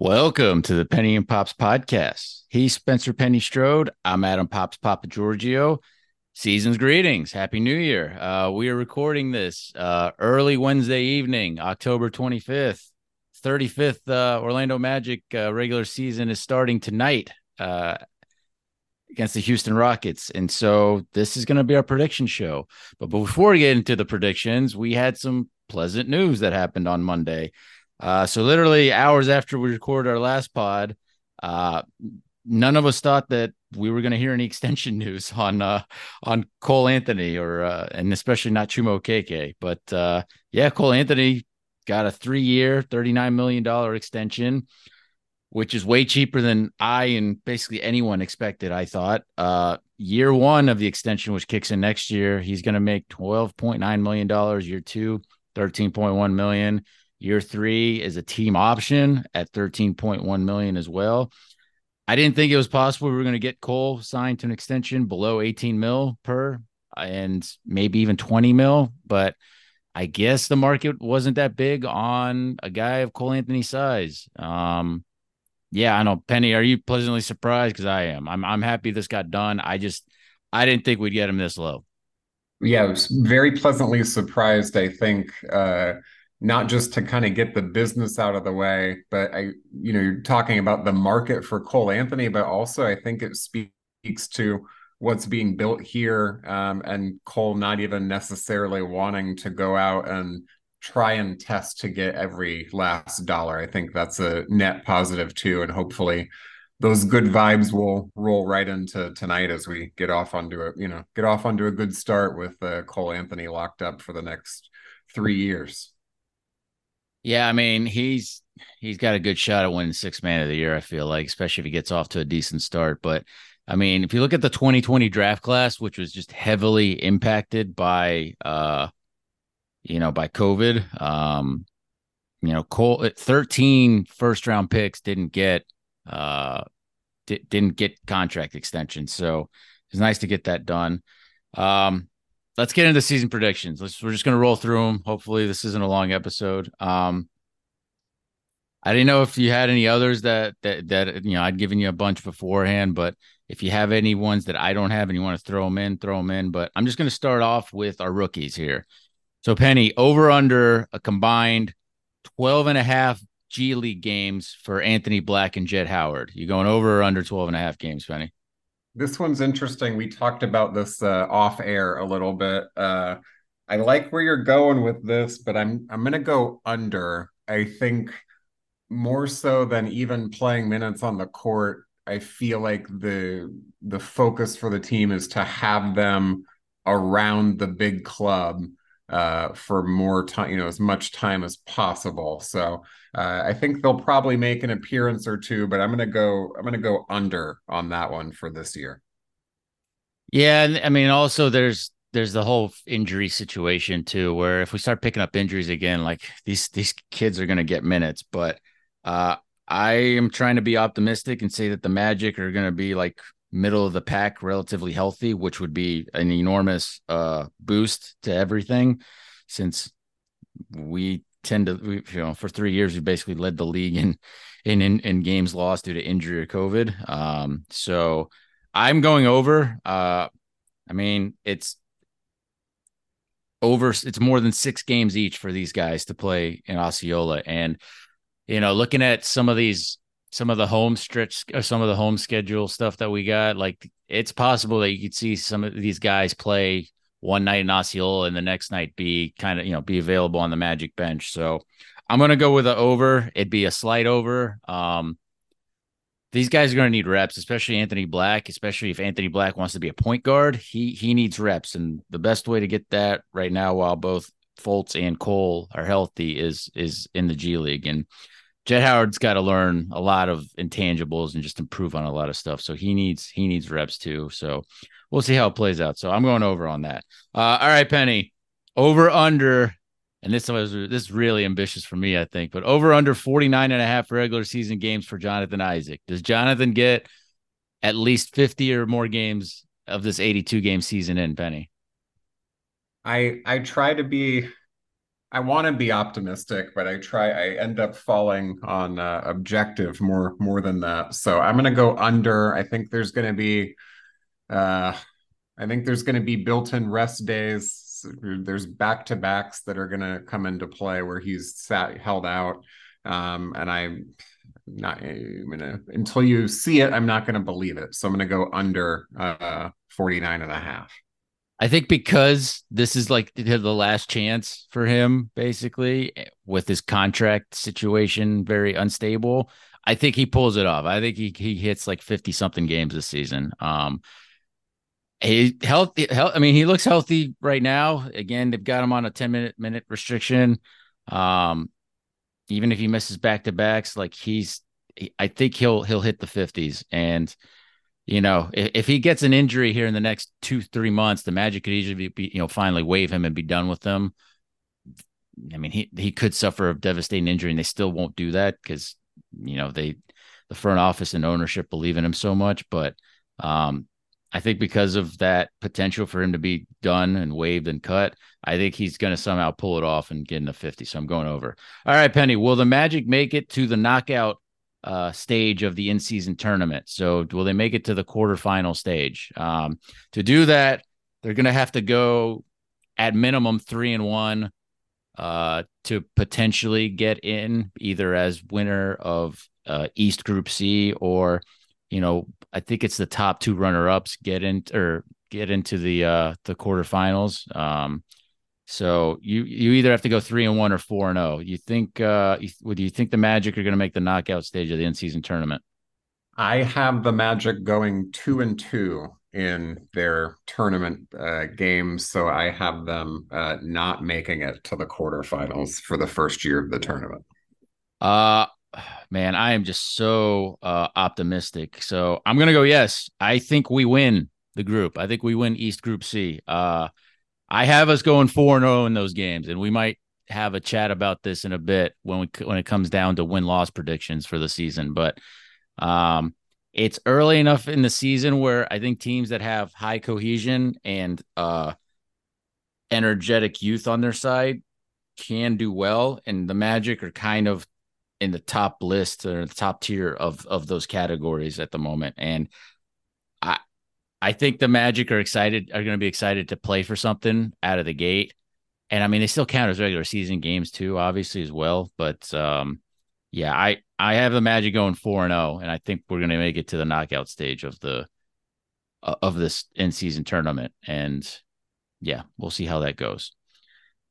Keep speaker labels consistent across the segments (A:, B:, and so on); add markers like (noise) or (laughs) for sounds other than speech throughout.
A: Welcome to the Penny and Pops podcast. He's Spencer Penny Strode. I'm Adam Pops Papa Giorgio. Season's greetings. Happy New Year. Uh, we are recording this uh, early Wednesday evening, October 25th. 35th uh, Orlando Magic uh, regular season is starting tonight uh, against the Houston Rockets. And so this is going to be our prediction show. But before we get into the predictions, we had some pleasant news that happened on Monday. Uh, so literally hours after we recorded our last pod, uh, none of us thought that we were going to hear any (laughs) extension news on uh, on Cole Anthony or uh, and especially not Chuma Okeke. But uh, yeah, Cole Anthony got a three year, thirty nine million dollar extension, which is way cheaper than I and basically anyone expected. I thought. Uh, year one of the extension, which kicks in next year, he's going to make twelve point nine million dollars. Year two, thirteen point one million. Year three is a team option at 13.1 million as well. I didn't think it was possible we were going to get Cole signed to an extension below 18 mil per and maybe even 20 mil, but I guess the market wasn't that big on a guy of Cole Anthony size. Um, yeah, I know. Penny, are you pleasantly surprised? Because I am. I'm. I'm happy this got done. I just, I didn't think we'd get him this low.
B: Yeah, I was very pleasantly surprised. I think. Uh, not just to kind of get the business out of the way, but I, you know, you're talking about the market for Cole Anthony, but also I think it speaks to what's being built here um, and Cole not even necessarily wanting to go out and try and test to get every last dollar. I think that's a net positive too. And hopefully those good vibes will roll right into tonight as we get off onto a, you know, get off onto a good start with uh, Cole Anthony locked up for the next three years.
A: Yeah, I mean he's he's got a good shot at winning six man of the year. I feel like, especially if he gets off to a decent start. But I mean, if you look at the 2020 draft class, which was just heavily impacted by uh, you know, by COVID, um, you know, Cole 13 first round picks didn't get uh di- didn't get contract extensions. So it's nice to get that done. Um, let's get into season predictions. Let's we're just gonna roll through them. Hopefully, this isn't a long episode. Um, I didn't know if you had any others that that that you know I'd given you a bunch beforehand, but if you have any ones that I don't have and you want to throw them in, throw them in. But I'm just gonna start off with our rookies here. So Penny over under a combined 12 and a half G League games for Anthony Black and Jett Howard. You going over or under 12 and a half games, Penny?
B: This one's interesting. We talked about this uh, off air a little bit. Uh, I like where you're going with this, but I'm I'm gonna go under. I think more so than even playing minutes on the court. I feel like the the focus for the team is to have them around the big club uh, for more time, you know, as much time as possible. So uh, I think they'll probably make an appearance or two, but I'm gonna go. I'm gonna go under on that one for this year.
A: Yeah, and I mean, also there's there's the whole injury situation too, where if we start picking up injuries again, like these these kids are gonna get minutes. But uh, I am trying to be optimistic and say that the Magic are gonna be like middle of the pack, relatively healthy, which would be an enormous uh, boost to everything, since we tend to, you know, for three years we basically led the league in in in, in games lost due to injury or COVID. Um, so I'm going over. Uh, I mean, it's over. It's more than six games each for these guys to play in Osceola, and you know, looking at some of these some of the home stretch or some of the home schedule stuff that we got, like it's possible that you could see some of these guys play one night in Osceola and the next night be kind of, you know, be available on the magic bench. So I'm going to go with the over. It'd be a slight over. Um, these guys are going to need reps, especially Anthony Black, especially if Anthony Black wants to be a point guard. He he needs reps, and the best way to get that right now, while both Fultz and Cole are healthy, is is in the G League. And Jett Howard's got to learn a lot of intangibles and just improve on a lot of stuff. So he needs he needs reps too. So we'll see how it plays out. So I'm going over on that. Uh, all right, Penny, over under, and this was this is really ambitious for me, I think, but over under 49 and a half regular season games for Jonathan Isaac. Does Jonathan get at least 50 or more games of this 82 game season in Penny?
B: I I try to be I want to be optimistic, but I try. I end up falling on uh, objective more more than that. So I'm going to go under. I think there's going to be, uh, I think there's going to be built-in rest days. There's back to backs that are going to come into play where he's sat held out, um, and I'm not. I'm gonna until you see it. I'm not going to believe it. So I'm going to go under uh, 49 and a half.
A: I think because this is like the last chance for him, basically, with his contract situation very unstable. I think he pulls it off. I think he he hits like fifty something games this season. Um, he healthy. Health, I mean, he looks healthy right now. Again, they've got him on a ten minute minute restriction. Um, even if he misses back to backs, like he's, I think he'll he'll hit the fifties and you know, if, if, he gets an injury here in the next two, three months, the Magic could easily be, you know, finally waive him and be done with them. I mean, he he could suffer a devastating injury, and they still won't do that because you know they, the front office and ownership believe in him so much. But um, I think because of that potential for him to be done and waived and cut, I think he's going to somehow pull it off and get in the 50. So I'm going over. All right, Penny, will the Magic make it to the knockout uh, stage of the in season tournament. So, will they make it to the quarterfinal stage? Um, to do that, they're going to have to go at minimum three and one uh, to potentially get in either as winner of uh, East Group C or, you know, I think it's the top two runner ups get in or get into the uh, the quarterfinals. Um, so you you either have to go three and one or four and zero. Oh. You think? Uh, you, would you think the Magic are going to make the knockout stage of the in season tournament?
B: I have the Magic going two and two in their tournament uh, games, so I have them uh, not making it to the quarterfinals for the first year of the tournament.
A: Uh (sighs) man, I am just so uh, optimistic. So I'm gonna go. Yes, I think we win the group. I think we win East Group C. Uh, I have us going 4 and 0 in those games, and we might have a chat about this in a bit when we when it comes down to win loss predictions for the season. But um, it's early enough in the season where I think teams that have high cohesion and uh, energetic youth on their side can do well, and the Magic are kind of in the top list or the top tier of of those categories at the moment. And I I think the Magic are excited, are going to be excited to play for something out of the gate. And I mean, they still count as regular season games too, obviously as well. But um, yeah, I I have the Magic going four and zero, oh, and I think we're going to make it to the knockout stage of the of this in season tournament. And yeah, we'll see how that goes.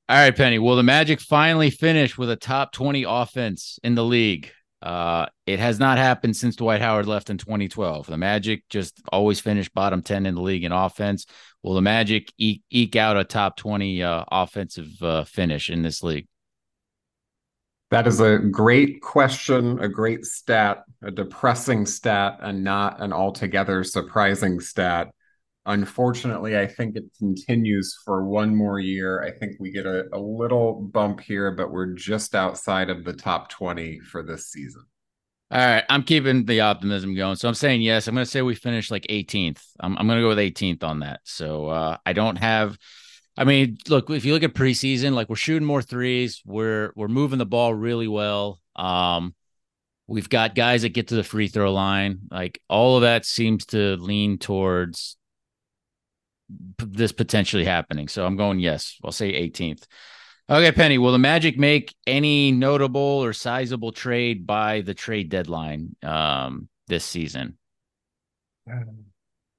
A: All right, Penny. Will the Magic finally finish with a top twenty offense in the league? Uh, it has not happened since Dwight Howard left in 2012. The Magic just always finish bottom 10 in the league in offense. Will the Magic eke, eke out a top 20 uh, offensive uh, finish in this league?
B: That is a great question, a great stat, a depressing stat, and not an altogether surprising stat. Unfortunately, I think it continues for one more year. I think we get a, a little bump here, but we're just outside of the top 20 for this season.
A: All right, I'm keeping the optimism going. So I'm saying yes. I'm going to say we finish like 18th. I'm, I'm going to go with 18th on that. So uh, I don't have. I mean, look, if you look at preseason, like we're shooting more threes, we're we're moving the ball really well. Um, we've got guys that get to the free throw line. Like all of that seems to lean towards this potentially happening. So I'm going yes. I'll say 18th. Okay, Penny. Will the Magic make any notable or sizable trade by the trade deadline um, this season?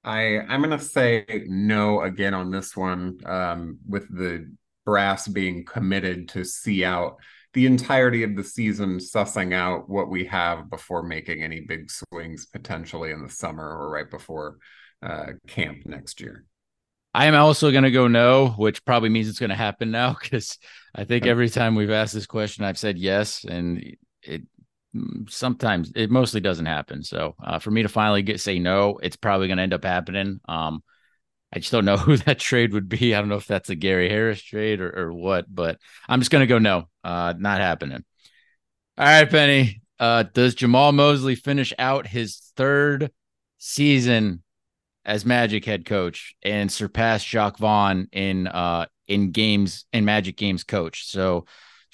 B: I I'm gonna say no again on this one. Um, with the brass being committed to see out the entirety of the season, sussing out what we have before making any big swings potentially in the summer or right before uh, camp next year.
A: I am also going to go no, which probably means it's going to happen now because I think every time we've asked this question, I've said yes, and it sometimes it mostly doesn't happen. So uh, for me to finally get say no, it's probably going to end up happening. Um, I just don't know (laughs) who that trade would be. I don't know if that's a Gary Harris trade or, or what, but I'm just going to go no, uh, not happening. All right, Penny. Uh, does Jamahl Mosley finish out his third season as Magic head coach and surpassed Jacque Vaughn in uh in games in Magic games coached. So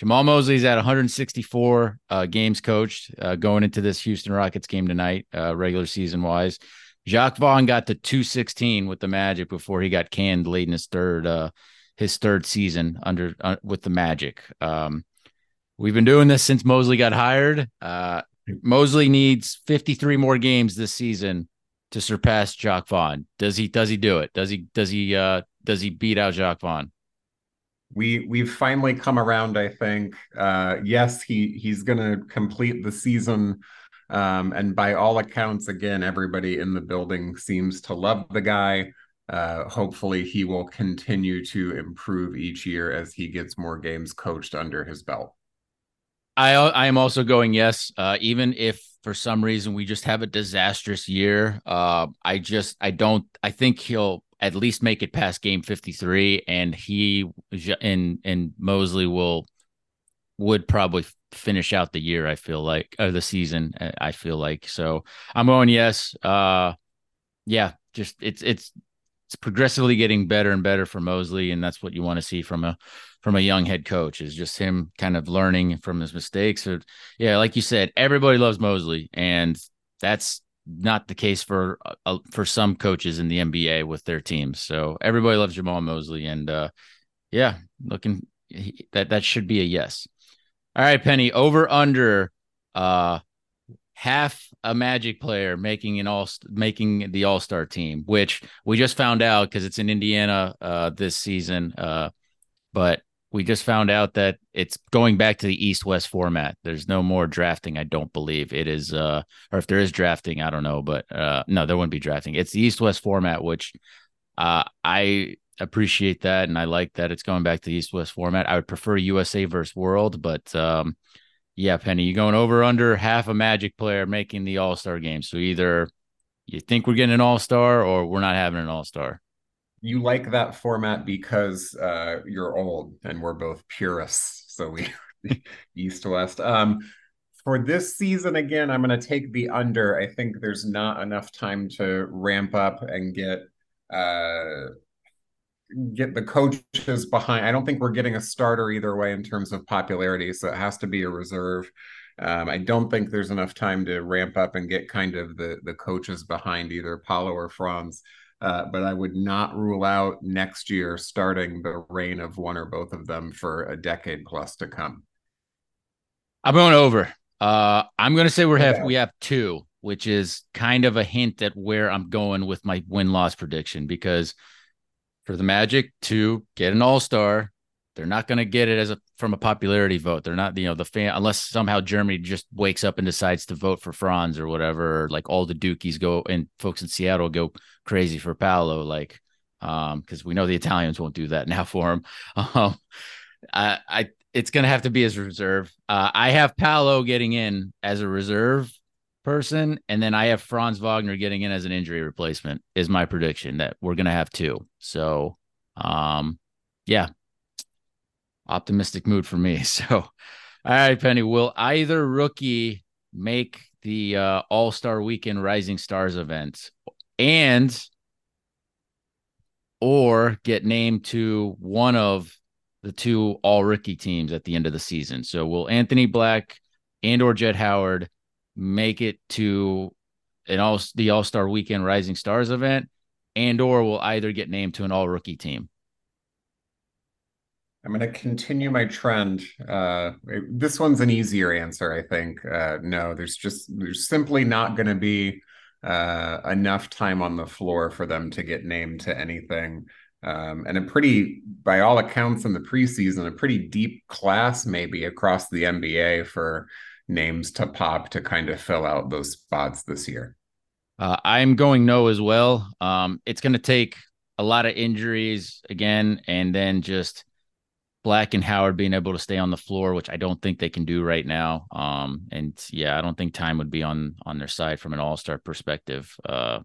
A: Jamahl Mosley's at 164 uh, games coached uh, going into this Houston Rockets game tonight, uh, regular season wise. Jacque Vaughn got to 216 with the Magic before he got canned late in his third uh, his third season under uh, with the Magic. Um, we've been doing this since Mosley got hired. Mosley needs 53 more games this season to surpass Jacque Vaughn. Does he? Does he do it? Does he? Does he? Uh, does he beat out Jacque Vaughn?
B: We we've finally come around. I think. Uh, yes, he he's to complete the season. Um, and by all accounts, again, everybody in the building seems to love the guy. Uh, hopefully, he will continue to improve each year as he gets more games coached under his belt.
A: I I am also going yes. Uh, even if for some reason we just have a disastrous year, uh, I just I don't I think he'll at least make it past game 53 and he and and Mosley will would probably finish out the year I feel like or the season I feel like so I'm going yes uh yeah just it's it's it's progressively getting better and better for Mosley and that's what you want to see from a from a young head coach is just him kind of learning from his mistakes or yeah like you said everybody loves Mosley and that's not the case for uh, for some coaches in the NBA with their teams. So everybody loves Jamahl Mosley, and uh, yeah, looking that that should be a yes. All right, Penny, over under uh half a Magic player making an all making the All Star team, which we just found out because it's in Indiana uh this season. Uh, but we just found out that it's going back to the east west format. There's no more drafting i don't believe. It is uh or if there is drafting i don't know but uh no there wouldn't be drafting. It's the east west format which uh i appreciate that and i like that it's going back to the east west format. I would prefer usa versus world but um yeah penny you're going over under half a magic player making the all-star game so either you think we're getting an all-star or we're not having an all-star
B: you like that format because uh, you're old and we're both purists. So we (laughs) east to west. Um, for this season, again, I'm going to take the under. I think there's not enough time to ramp up and get uh, get the coaches behind. I don't think we're getting a starter either way in terms of popularity, so it has to be a reserve. Um, I don't think there's enough time to ramp up and get kind of the the coaches behind either Paolo or Franz. Uh, but I would not rule out next year starting the reign of one or both of them for a decade plus to come.
A: I'm going over. Uh, I'm going to say we have we have two, which is kind of a hint at where I'm going with my win loss prediction because for the Magic to get an All Star, they're not going to get it as a from a popularity vote. They're not, you know, the fan unless somehow Germany just wakes up and decides to vote for Franz or whatever. Or like all the Dukies go and folks in Seattle go crazy for Paolo, like um, because we know the Italians won't do that now for him. (laughs) Um, I, I it's going to have to be as reserve. Uh, I have Paolo getting in as a reserve person, and then I have Franz Wagner getting in as an injury replacement. Is my prediction that we're going to have two. So, um, yeah, optimistic mood for me. (laughs) So, all right, Penny, will either rookie make the uh, All Star Weekend Rising Stars event and or get named to one of the two All Rookie teams at the end of the season? So, will Anthony Black and or Jett Howard make it to an all the All Star Weekend Rising Stars event, and or will either get named to an All Rookie team?
B: I'm going to continue my trend. Uh, this one's an easier answer, I think. Uh, no, there's just there's simply not going to be uh, enough time on the floor for them to get named to anything. Um, and a pretty, by all accounts, in the preseason, a pretty deep class maybe across the NBA for names to pop to kind of fill out those spots this year.
A: Uh, I'm going no as well. Um, it's going to take a lot of injuries again, and then just Black and Howard being able to stay on the floor, which I don't think they can do right now. Um, and yeah, I don't think time would be on on their side from an All Star perspective. Uh,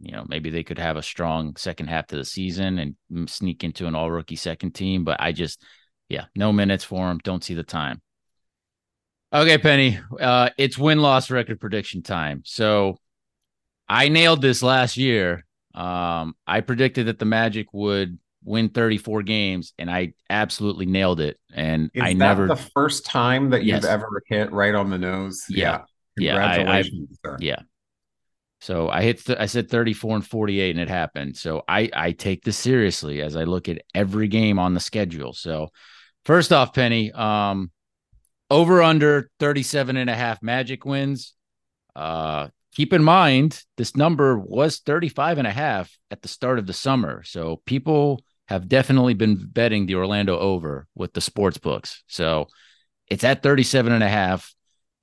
A: you know, maybe they could have a strong second half to the season and sneak into an All Rookie second team, but I just, yeah, no minutes for them. Don't see the time. Okay, Penny, uh, it's win loss record prediction time. So I nailed this last year. Um, I predicted that the Magic would win 34 games, and I absolutely nailed it. And
B: Is
A: I
B: that
A: never
B: the first time that
A: Yes.
B: you've ever hit right on the nose?
A: Yeah. Yeah, I- I-
B: sir.
A: Yeah. So I hit th- I said 34 and 48 and it happened. So I I take this seriously as I look at every game on the schedule. So first off, Penny, um over under 37 and a half magic wins. Uh keep in mind this number was 35 and a half at the start of the summer. So people have definitely been betting the Orlando over with the sports books. So it's at 37 and a half.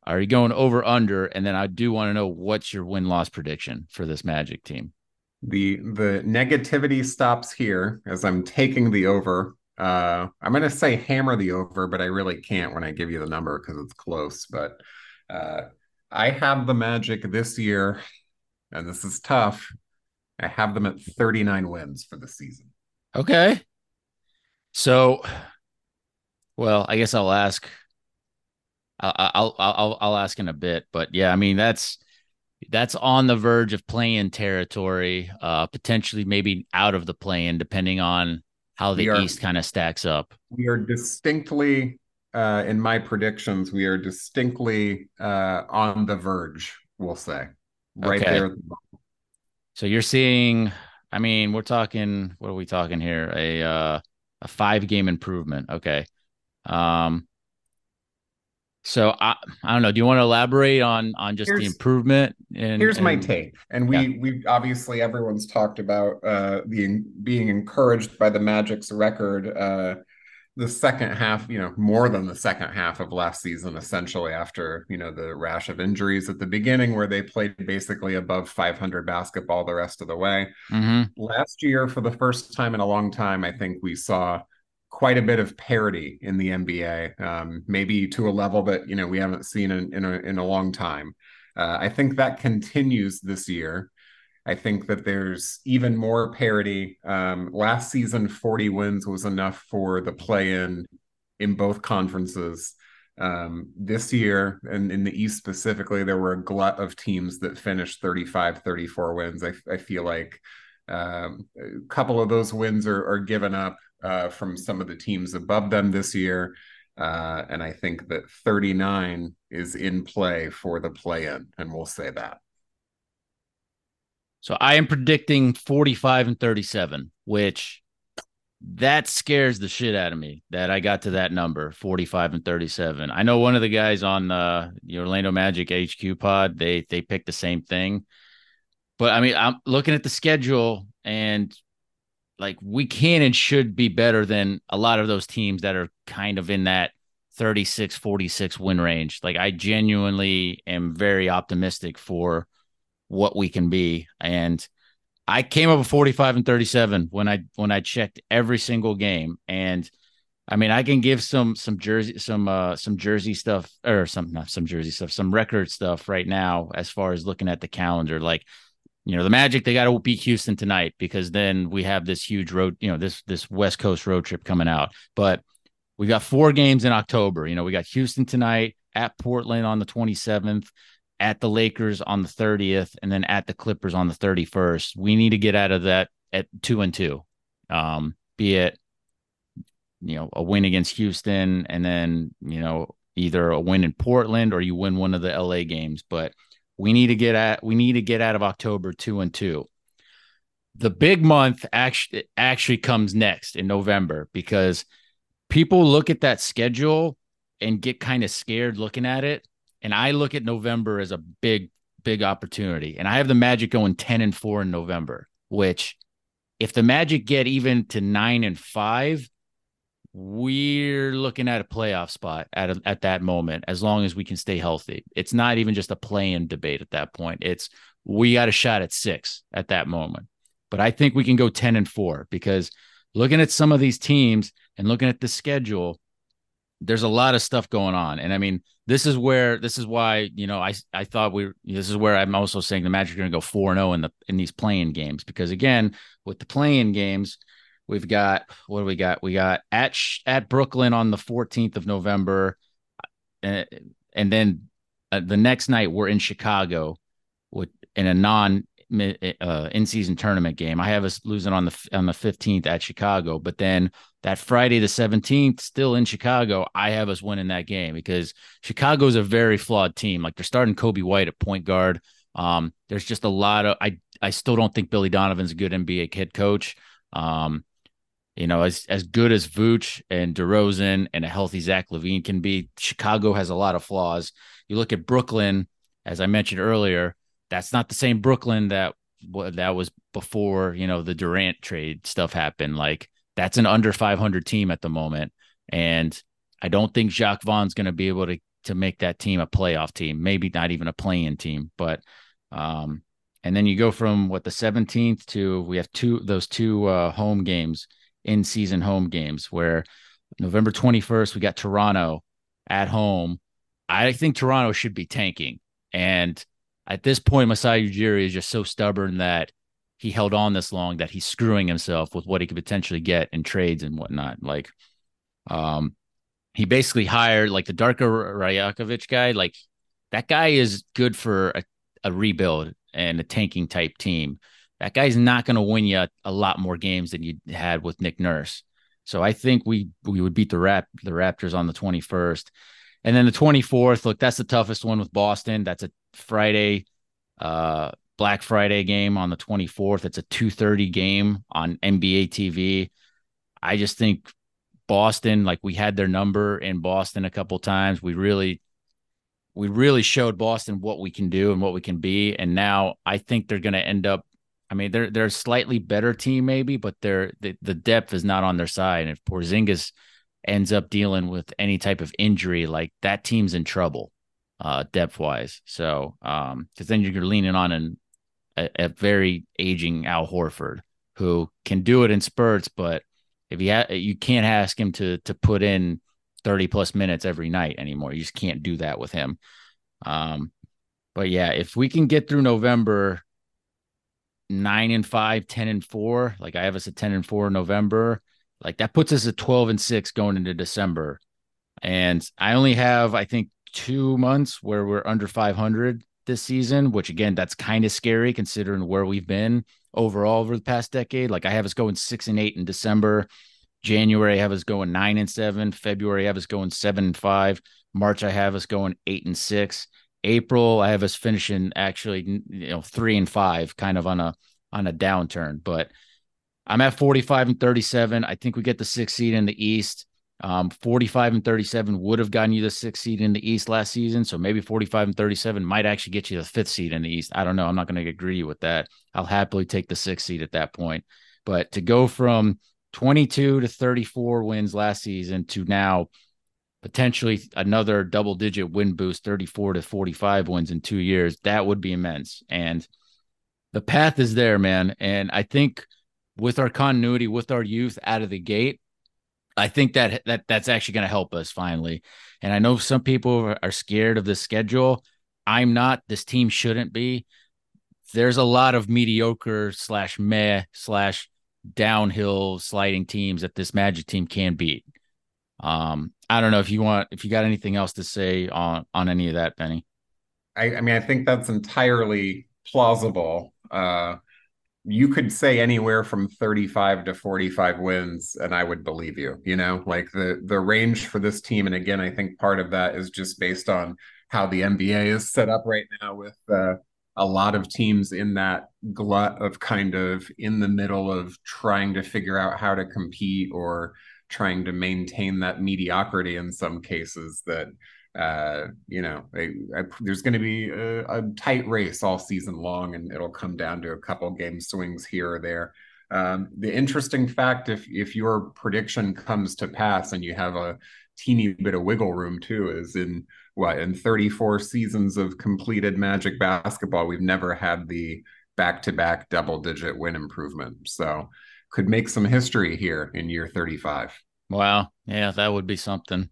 A: Are you going over under? And then I do want to know what's your win loss prediction for this Magic team.
B: The the negativity stops here as I'm taking the over. Uh, I'm going to say hammer the over, but I really can't when I give you the number because it's close. But uh, I have the Magic this year, and this is tough. I have them at 39 wins for the season.
A: Okay. So, well, I guess I'll ask. I'll I'll I'll I'll ask in a bit, but yeah, I mean that's that's on the verge of playing territory, uh, potentially maybe out of the play-in, depending on how the
B: are-
A: East kind of stacks up.
B: We are distinctly, uh, in my predictions, we are distinctly uh, on the verge, we'll say. Right
A: Okay.
B: there.
A: So you're seeing, I mean, we're talking, what are we talking here? A uh, a five game improvement. Okay. Um. So I I don't know. Do you want to elaborate on on just the improvement? And
B: Here's my
A: and-
B: take, and we we obviously everyone's talked about uh the being encouraged by the Magic's record uh the second half, you know, more than the second half of last season, essentially after you know the rash of injuries at the beginning, where they played basically above 500 basketball the rest of the way.
A: Mhm.
B: Last year, for the first time in a long time, I think we saw quite a bit of parity in the NBA, um, maybe to a level that you know we haven't seen in in a, in a long time. Uh, I think that continues this year. I think that there's even more parity. Um, last season, 40 wins was enough for the play-in in both conferences. Um, this year, and in the East specifically, there were a glut of teams that finished 35, 34 wins. I, I feel like um, a couple of those wins are, are given up uh, from some of the teams above them this year. Uh, and I think that 39 is in play for the play in, and we'll say that.
A: So I am predicting 45 and 37, which that scares the shit out of me that I got to that number, 45 and 37. I know one of the guys on uh, the Orlando Magic HQ pod, they they picked the same thing. But I mean, I'm looking at the schedule and like we can and should be better than a lot of those teams that are kind of in that 36 46 win range. Like I genuinely am very optimistic for what we can be. And I came up with 45 and 37 when I when I checked every single game. And I mean I can give some some jersey some uh some jersey stuff or some not some jersey stuff some record stuff right now as far as looking at the calendar. Like you know the Magic they got to beat Houston tonight because then we have this huge road you know this this West Coast road trip coming out but we got four games in October you know we got Houston tonight at Portland on the 27th at the Lakers on the 30th and then at the Clippers on the 31st. We need to get out of that at 2 and 2. Um be it you know, a win against Houston and then, you know, either a win in Portland or you win one of the LA games, but we need to get at we need to get out of October 2 and 2. The big month actually actually comes next in November because people look at that schedule and get kind of scared looking at it and I look at November as a big, big opportunity. And I have the Magic going 10 and 4 in November, which if the Magic get even to nine and five, we're looking at a playoff spot at a, at that moment, as long as we can stay healthy. It's not even just a play-in debate at that point. It's we got a shot at six at that moment. But I think we can go 10 and four because looking at some of these teams and looking at the schedule, there's a lot of stuff going on. And I mean, this is where this is why you know I I thought we this is where I'm also saying the Magic are going to go four and zero in the in these playing games because again with the playing games we've got what do we got we got at at Brooklyn on the 14th of November and and then uh, the next night we're in Chicago with in a non uh, in season tournament game. I have us losing on the on the 15th at Chicago, but then that Friday the 17th, still in Chicago, I have us winning that game because Chicago is a very flawed team. Like they're starting Coby White at point guard. Um, there's just a lot of I I still don't think Billy Donovan's a good NBA head coach. Um, you know, as as good as Vooch and DeRozan and a healthy Zach LaVine can be, Chicago has a lot of flaws. You look at Brooklyn, as I mentioned earlier, that's not the same Brooklyn that that was before you know the Durant trade stuff happened. Like that's an under 500 team at the moment, and I don't think Jacque Vaughn's going to be able to to make that team a playoff team. Maybe not even a playing team, but um, and then you go from what the 17th to we have two those two uh, home games in season home games where November 21st we got Toronto at home. I think Toronto should be tanking and at this point, Masai Ujiri is just so stubborn that he held on this long that he's screwing himself with what he could potentially get in trades and whatnot. Like, um, he basically hired like the Darko Rajakovic guy. Like, that guy is good for a, a rebuild and a tanking type team. That guy's not going to win you a, lot more games than you had with Nick Nurse. So I think we we would beat the Rap the Raptors on the 21st. And then the 24th, look, that's the toughest one with Boston. That's a Friday, uh, Black Friday game on the 24th. It's a 2:30 game on NBA TV. I just think Boston, like we had their number in Boston a couple times. We really we really showed Boston what we can do and what we can be. And now I think they're going to end up. I mean, they're they're a slightly better team, maybe, but they're the, the depth is not on their side. And if Porzingis ends up dealing with any type of injury, like that team's in trouble, uh, depth wise. So, um, because then you're leaning on an a, a, very aging Al Horford who can do it in spurts, but if you ha- you can't ask him to to put in 30 plus minutes every night anymore. You just can't do that with him. Um, but yeah, if we can get through November nine and five, 10 and four, like I have us at 10 and four in November, like that puts us at 12 and 6 going into December. And I only have, I think, two months where we're under 500 this season, which again, that's kind of scary considering where we've been overall over the past decade. Like I have us going six and eight in December. January, I have us going nine and seven. February, I have us going seven and five. March, I have us going eight and six. April, I have us finishing actually, you know, three and five, kind of on a on a downturn. But I'm at 45 and 37. I think we get the sixth seed in the East. Um, 45 and 37 would have gotten you the sixth seed in the East last season. So maybe 45 and 37 might actually get you the fifth seed in the East. I don't know. I'm not going to agree with that. I'll happily take the sixth seed at that point. But to go from 22 to 34 wins last season to now potentially another double digit win boost, 34 to 45 wins in two years, that would be immense. And the path is there, man. And I think with our continuity, with our youth out of the gate, I think that that that's actually going to help us finally. And I know some people are scared of the schedule. I'm not. This team shouldn't be. There's a lot of mediocre slash meh slash downhill sliding teams that this Magic team can beat. Um, I don't know if you want if you got anything else to say on on any of that, Benny.
B: I, I mean, I think that's entirely plausible. Uh, you could say anywhere from 35 to 45 wins and I would believe you, you know, like the the range for this team and again I think part of that is just based on how the NBA is set up right now with uh, a lot of teams in that glut of kind of in the middle of trying to figure out how to compete or trying to maintain that mediocrity in some cases that uh, you know, I, I, there's going to be a, a, tight race all season long, and it'll come down to a couple game swings here or there. Um, the interesting fact, if if your prediction comes to pass and you have a teeny bit of wiggle room too, is in what in 34 seasons of completed Magic basketball, we've never had the back-to-back double-digit win improvement. So could make some history here in year 35.
A: Wow, yeah, that would be something.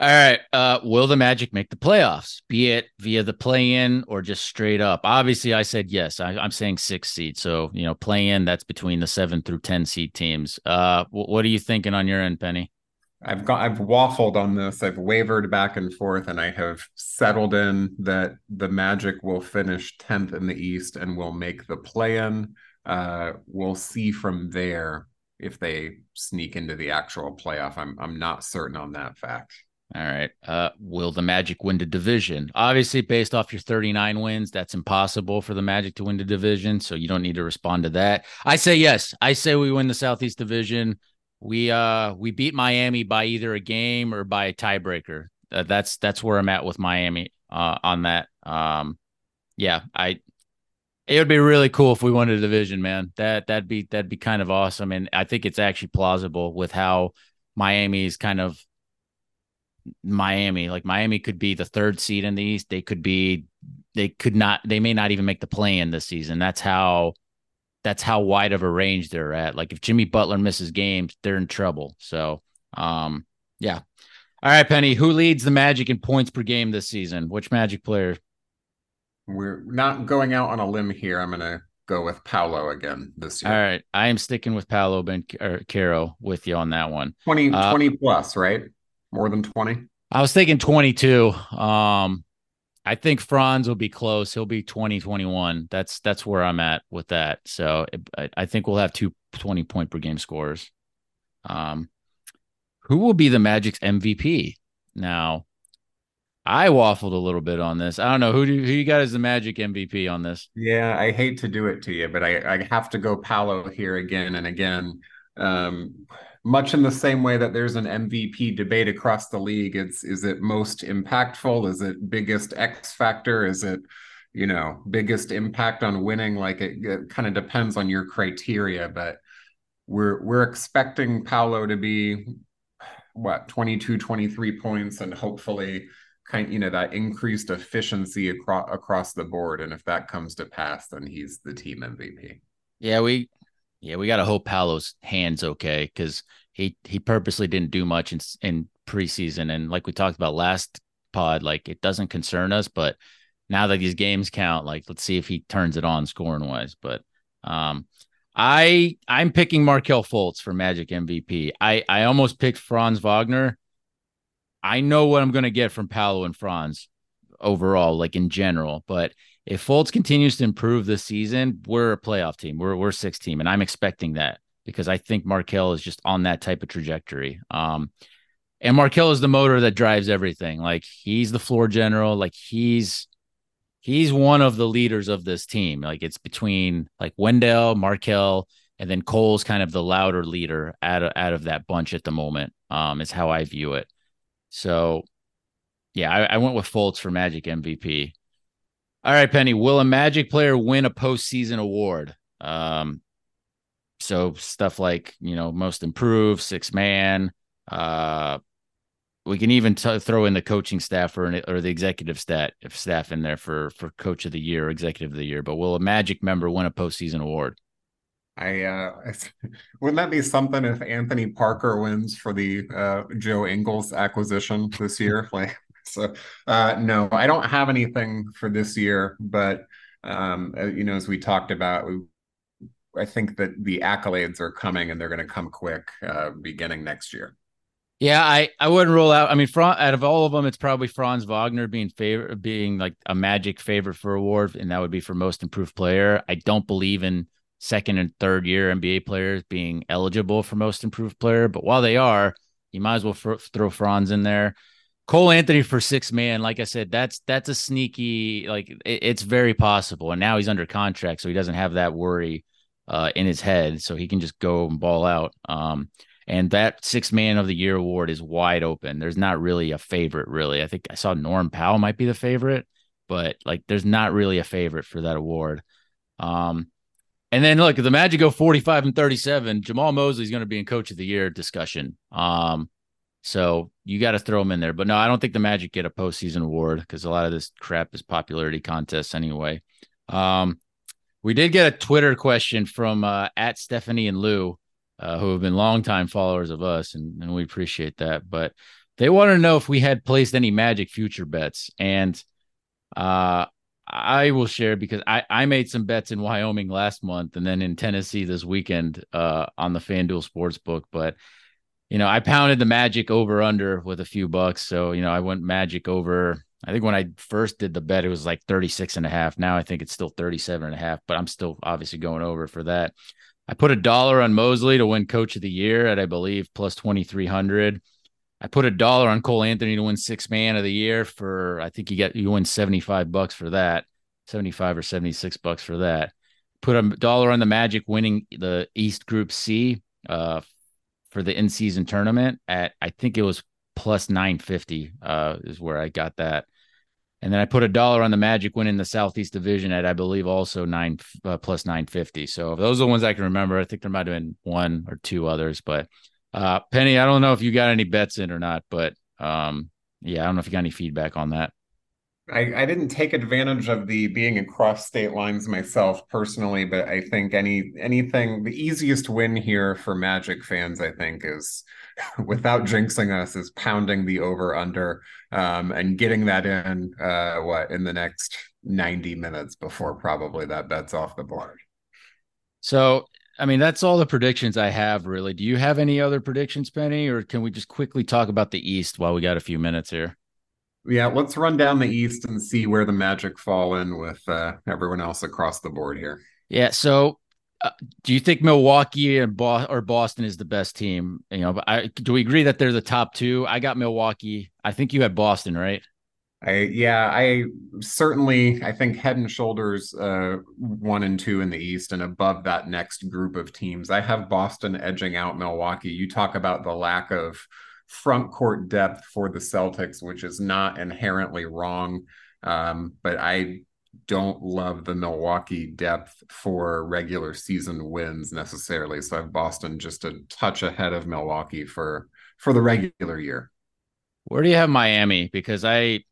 A: All right. Uh, will the Magic make the playoffs, be it via the play in or just straight up? Obviously, I said yes. I, am saying six seed. So, you know, play in, that's between the seven through 10 seed teams. Uh, w- what are you thinking on your end, Penny?
B: I've got I've waffled on this. I've wavered back and forth, and I have settled in that the Magic will finish 10th in the East and will make the play-in. Uh, we'll see from there if they sneak into the actual playoff. I'm I'm not certain on that fact.
A: All right. Uh, will the Magic win the division? Obviously, based off your 39 wins, that's impossible for the Magic to win the division. So you don't need to respond to that. I say yes. I say we win the Southeast Division. We uh we beat Miami by either a game or by a tiebreaker. Uh, that's that's where I'm at with Miami uh, on that. Um, yeah, I. It would be really cool if we won a division, man. That that'd be that'd be kind of awesome, and I think it's actually plausible with how Miami is kind of Miami. Like Miami could be the third seed in the East. They could be. They could not. They may not even make the play in this season. That's how that's how wide of a range they're at. Like if Jimmy Butler misses games, they're in trouble. So, um, yeah. All right, Penny, who leads the Magic in points per game this season? Which Magic player?
B: We're not going out on a limb here. I'm going to go with Paolo again this year.
A: All right. I am sticking with Paolo Ben Caro with you on that one.
B: 20, uh, 20 plus, right? More than 20?
A: I was thinking 22. Um, I think Franz will be close. He'll be 2021. That's that's where I'm at with that. So I, I think we'll have two 20 point per game scores. Um, who will be the Magic's MVP? Now, I waffled a little bit on this. I don't know who do who you got as the Magic MVP on this.
B: Yeah, I hate to do it to you, but I I have to go Paolo here again and again. Um, much in the same way that there's an MVP debate across the league. It's is it most impactful? Is it biggest X factor? Is it you know biggest impact on winning? Like it, it kind of depends on your criteria, but we're we're expecting Paolo to be what 22 23 points and hopefully kind you know that increased efficiency across across the board and if that comes to pass then he's the team MVP.
A: Yeah, we yeah, we got to hope Paolo's hands okay because he he purposely didn't do much in in preseason, and like we talked about last pod, like it doesn't concern us, but now that these games count, like let's see if he turns it on scoring wise. But um, I I'm picking Markelle Fultz for Magic MVP. I I almost picked Franz Wagner. I know what I'm gonna get from Paolo and Franz overall, like in general, but if Fultz continues to improve this season, we're a playoff team. We're we're six team, and I'm expecting that because I think Markelle is just on that type of trajectory. Um, and Markelle is the motor that drives everything. Like he's the floor general. Like he's he's one of the leaders of this team. Like it's between like Wendell, Markelle, and then Cole's kind of the louder leader out of, out of that bunch at the moment. Um, is how I view it. So, yeah, I, I went with Fultz for Magic MVP. All right, Penny. Will a Magic player win a postseason award? Um, so stuff like you know most improved, six man. Uh, we can even t- throw in the coaching staff or or the executive stat if staff in there for for coach of the year, executive of the year. But will a Magic member win a postseason award?
B: I uh, (laughs) wouldn't that be something if Anthony Parker wins for the uh, Joe Ingles acquisition this year? (laughs) like so uh, no, I don't have anything for this year, but um, uh, you know, as we talked about, we, I think that the accolades are coming and they're going to come quick uh, beginning next year.
A: Yeah, I, I wouldn't rule out. I mean, out of all of them, it's probably Franz Wagner being favor being like a magic favorite for award, and that would be for most improved player. I don't believe in second and third year NBA players being eligible for most improved player, but while they are, you might as well throw Franz in there. Cole Anthony for six man, like I said, that's that's a sneaky, like it, it's very possible. And now he's under contract, so he doesn't have that worry uh, in his head, so he can just go and ball out. Um, and that six man of the year award is wide open. There's not really a favorite, really. I think I saw Norm Powell might be the favorite, but like there's not really a favorite for that award. Um, and then look, the Magic go 45 and 37, Jamahl Mosley is going to be in coach of the year discussion. Um, so you got to throw him in there. But no, I don't think the Magic get a postseason award because a lot of this crap is popularity contests anyway. Um, we did get a Twitter question from uh, at Stephanie and Lou, uh, who have been longtime followers of us, and, and we appreciate that. But they want to know if we had placed any Magic future bets, and uh, I will share because I, I made some bets in Wyoming last month and then in Tennessee this weekend uh, on the FanDuel Sportsbook. But you know, I pounded the Magic over under with a few bucks. So, you know, I went Magic over. I think when I first did the bet, it was like 36 and a half. Now I think it's still 37 and a half, but I'm still obviously going over for that. I put a dollar on Mosley to win coach of the year at, I believe, plus 2,300. I put a dollar on Cole Anthony to win six man of the year for, I think you get, you win 75 bucks for that, 75 or 76 bucks for that. Put a dollar on the Magic winning the East Group C uh, for the in season tournament at I think it was plus 950 uh, is where I got that. And then I put a dollar on the Magic winning the Southeast Division at I believe also nine uh, plus 950. So those are the ones I can remember. I think there might have been one or two others, but uh, Penny, I don't know if you got any bets in or not, but um, yeah, I don't know if you got any feedback on that.
B: I, I didn't take advantage of the being across state lines myself personally, but I think any anything the easiest win here for Magic fans, I think, is (laughs) without jinxing us, is pounding the over under um, and getting that in uh, what in the next 90 minutes before probably that bet's off the board.
A: So I mean, that's all the predictions I have, really. Do you have any other predictions, Penny, or can we just quickly talk about the East while we got a few minutes here?
B: Yeah, let's run down the East and see where the Magic fall in with uh, everyone else across the board here.
A: Yeah. So, uh, do you think Milwaukee and Bo- or Boston is the best team? You know, I, do we agree that they're the top two? I got Milwaukee. I think you had Boston, right?
B: I yeah, I certainly I think head and shoulders uh, one and two in the East and above that next group of teams. I have Boston edging out Milwaukee. You talk about the lack of front court depth for the Celtics, which is not inherently wrong. Um, but I don't love the Milwaukee depth for regular season wins necessarily. So I have Boston just a touch ahead of Milwaukee for for the regular year.
A: Where do you have Miami? Because I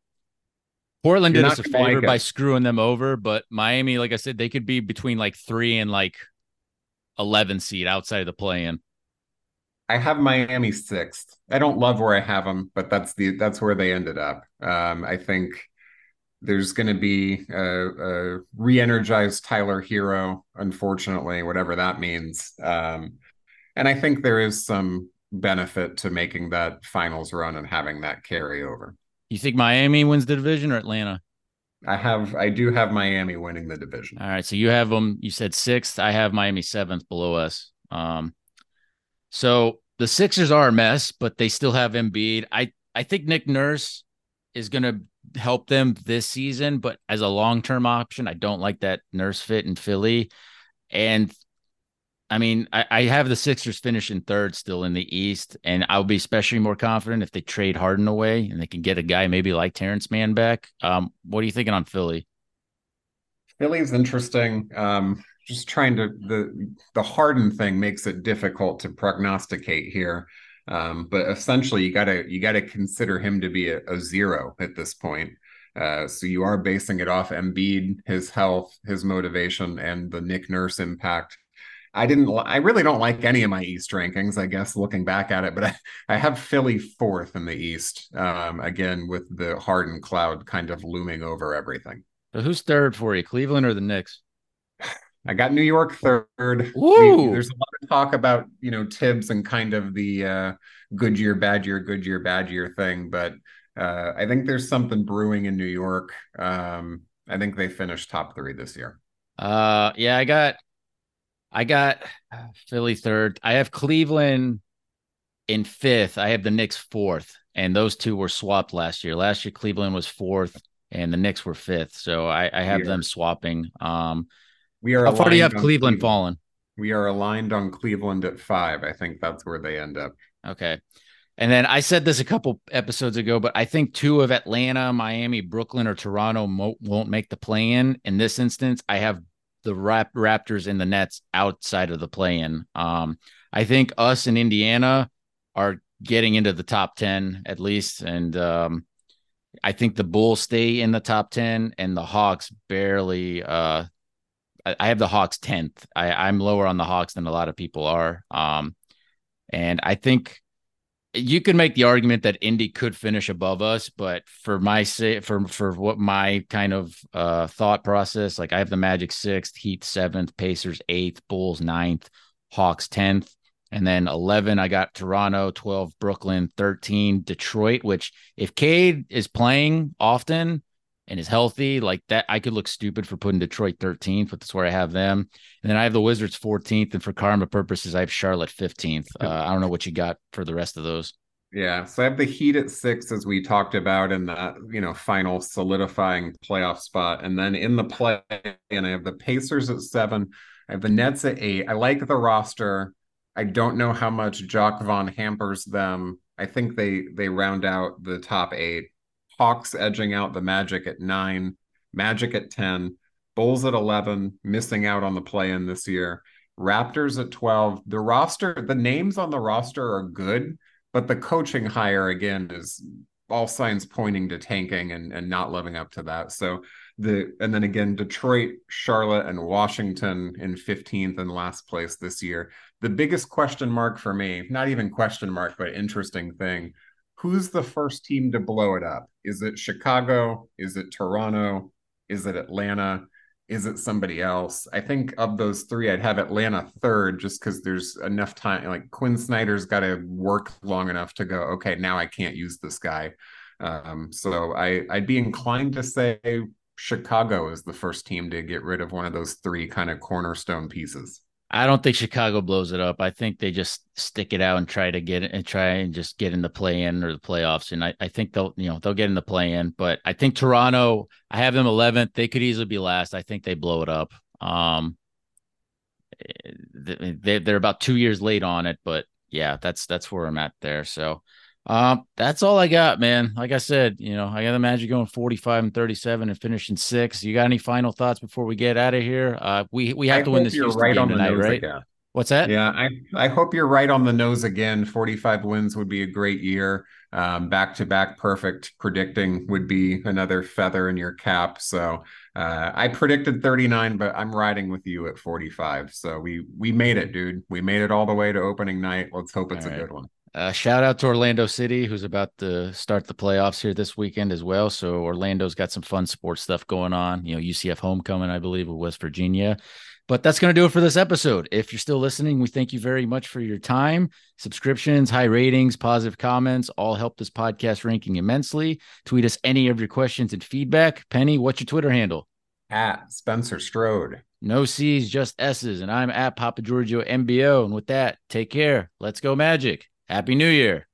A: Portland did us a favor like by screwing them over, but Miami, like I said, they could be between like three and like eleven seed outside of the play-in.
B: I have Miami sixth. I don't love where I have them, but that's the that's where they ended up. Um, I think there's going to be a, a, re-energized Tyler Herro, unfortunately, whatever that means. Um, and I think there is some benefit to making that finals run and having that carry over.
A: You think Miami wins the division or Atlanta?
B: I have I do have Miami winning the division.
A: All right, so you have them. You said sixth. I have Miami seventh below us. Um, so the Sixers are a mess, but they still have Embiid. I I think Nick Nurse is going to help them this season, but as a long term option, I don't like that Nurse fit in Philly. And I mean, I, I, have the Sixers finishing third still in the East, and I'll be especially more confident if they trade Harden away and they can get a guy maybe like Terance Mann back. Um, what are you thinking on Philly?
B: Philly's interesting. Um, just trying to the the Harden thing makes it difficult to prognosticate here. Um, but essentially, you gotta you gotta consider him to be a, a zero at this point. Uh, so you are basing it off Embiid, his health, his motivation, and the Nick Nurse impact. I didn't. I really don't like any of my East rankings. I guess looking back at it, but I, (laughs) I have Philly fourth in the East. Um, again, with the Harden cloud kind of looming over everything.
A: So who's third for you, Cleveland or the Knicks?
B: I got New York third. We, there's a lot of talk about you know Thibs and kind of the uh, good year, bad year, good year, bad year thing, but uh, I think there's something brewing in New York. Um, I think they finished top three this year.
A: Uh, yeah, I got, I got Philly third. I have Cleveland in fifth. I have the Knicks fourth, and those two were swapped last year. Last year, Cleveland was fourth, and the Knicks were fifth. So I, I have them swapping. Um,
B: we are.
A: How far do you have Cleveland, Cleveland fallen?
B: We are aligned on Cleveland at five. I think that's where they end up.
A: Okay. And then I said this a couple episodes ago, but I think two of Atlanta, Miami, Brooklyn, or Toronto mo- won't make the play in. In this instance, I have the Rap- Raptors and the Nets outside of the play in. Um, I think us in Indiana are getting into the top 10 at least. And um, I think the Bulls stay in the top 10 and the Hawks barely uh, I have the Hawks 10th. I, I'm lower on the Hawks than a lot of people are. Um, and I think you could make the argument that Indy could finish above us, but for my say for for what my kind of uh, thought process, like I have the Magic sixth, Heat seventh, Pacers eighth, Bulls ninth, Hawks tenth. And then 11, I got Toronto, 12, Brooklyn, 13, Detroit, which if Cade is playing often and is healthy, like that, I could look stupid for putting Detroit 13th, but that's where I have them. And then I have the Wizards 14th. And for karma purposes, I have Charlotte 15th. Uh, I don't know what you got for the rest of those.
B: Yeah, so I have the Heat at six, as we talked about in that you know final solidifying playoff spot, and then in the play, and I have the Pacers at seven. I have the Nets at eight. I like the roster. I don't know how much Jacque Vaughn hampers them. I think they they round out the top eight. Hawks edging out the Magic at nine, Magic at ten, Bulls at eleven, missing out on the play in this year. Raptors at twelve. The roster, the names on the roster are good but the coaching hire again is all signs pointing to tanking and, and not living up to that. So the and then again Detroit, Charlotte, and Washington in 15th and last place this year. The biggest question mark for me, not even question mark, but interesting thing. Who's the first team to blow it up? Is it Chicago? Is it Toronto? Is it Atlanta? is it somebody else? I think of those three, I'd have Atlanta third just because there's enough time. Like Quin Snyder's got to work long enough to go, okay, now I can't use this guy. Um, so I, I'd be inclined to say Chicago is the first team to get rid of one of those three kind of cornerstone pieces.
A: I don't think Chicago blows it up. I think they just stick it out and try to get and try and just get in the play in or the playoffs. And I, I think they'll, you know, they'll get in the play in. But I think Toronto, I have them 11th. They could easily be last. I think they blow it up. Um, they, they're about two years late on it, but yeah, that's that's where I'm at there. So um, that's all I got, man. Like I said, you know, I got the Magic going 45 and 37 and finishing six. You got any final thoughts before we get out of here? Uh, we we have I to win this you're Houston right game on tonight, right? Again. What's that?
B: Yeah, I, I hope you're right on the nose again. 45 wins would be a great year. Um, back to back perfect predicting would be another feather in your cap. So uh, I predicted 39, but I'm riding with you at 45. So we we made it, dude. We made it all the way to opening night. Let's hope it's all a right. good one.
A: Uh, shout out to Orlando City, who's about to start the playoffs here this weekend as well. So Orlando's got some fun sports stuff going on. You know, UCF homecoming, I believe, with West Virginia. But that's going to do it for this episode. If you're still listening, we thank you very much for your time. Subscriptions, high ratings, positive comments all help this podcast ranking immensely. Tweet us any of your questions and feedback. Penny, what's your Twitter handle?
B: At Spencer Strode.
A: No C's, just S's. And I'm at Papa Giorgio MBO. And with that, take care. Let's go, Magic. Happy New Year.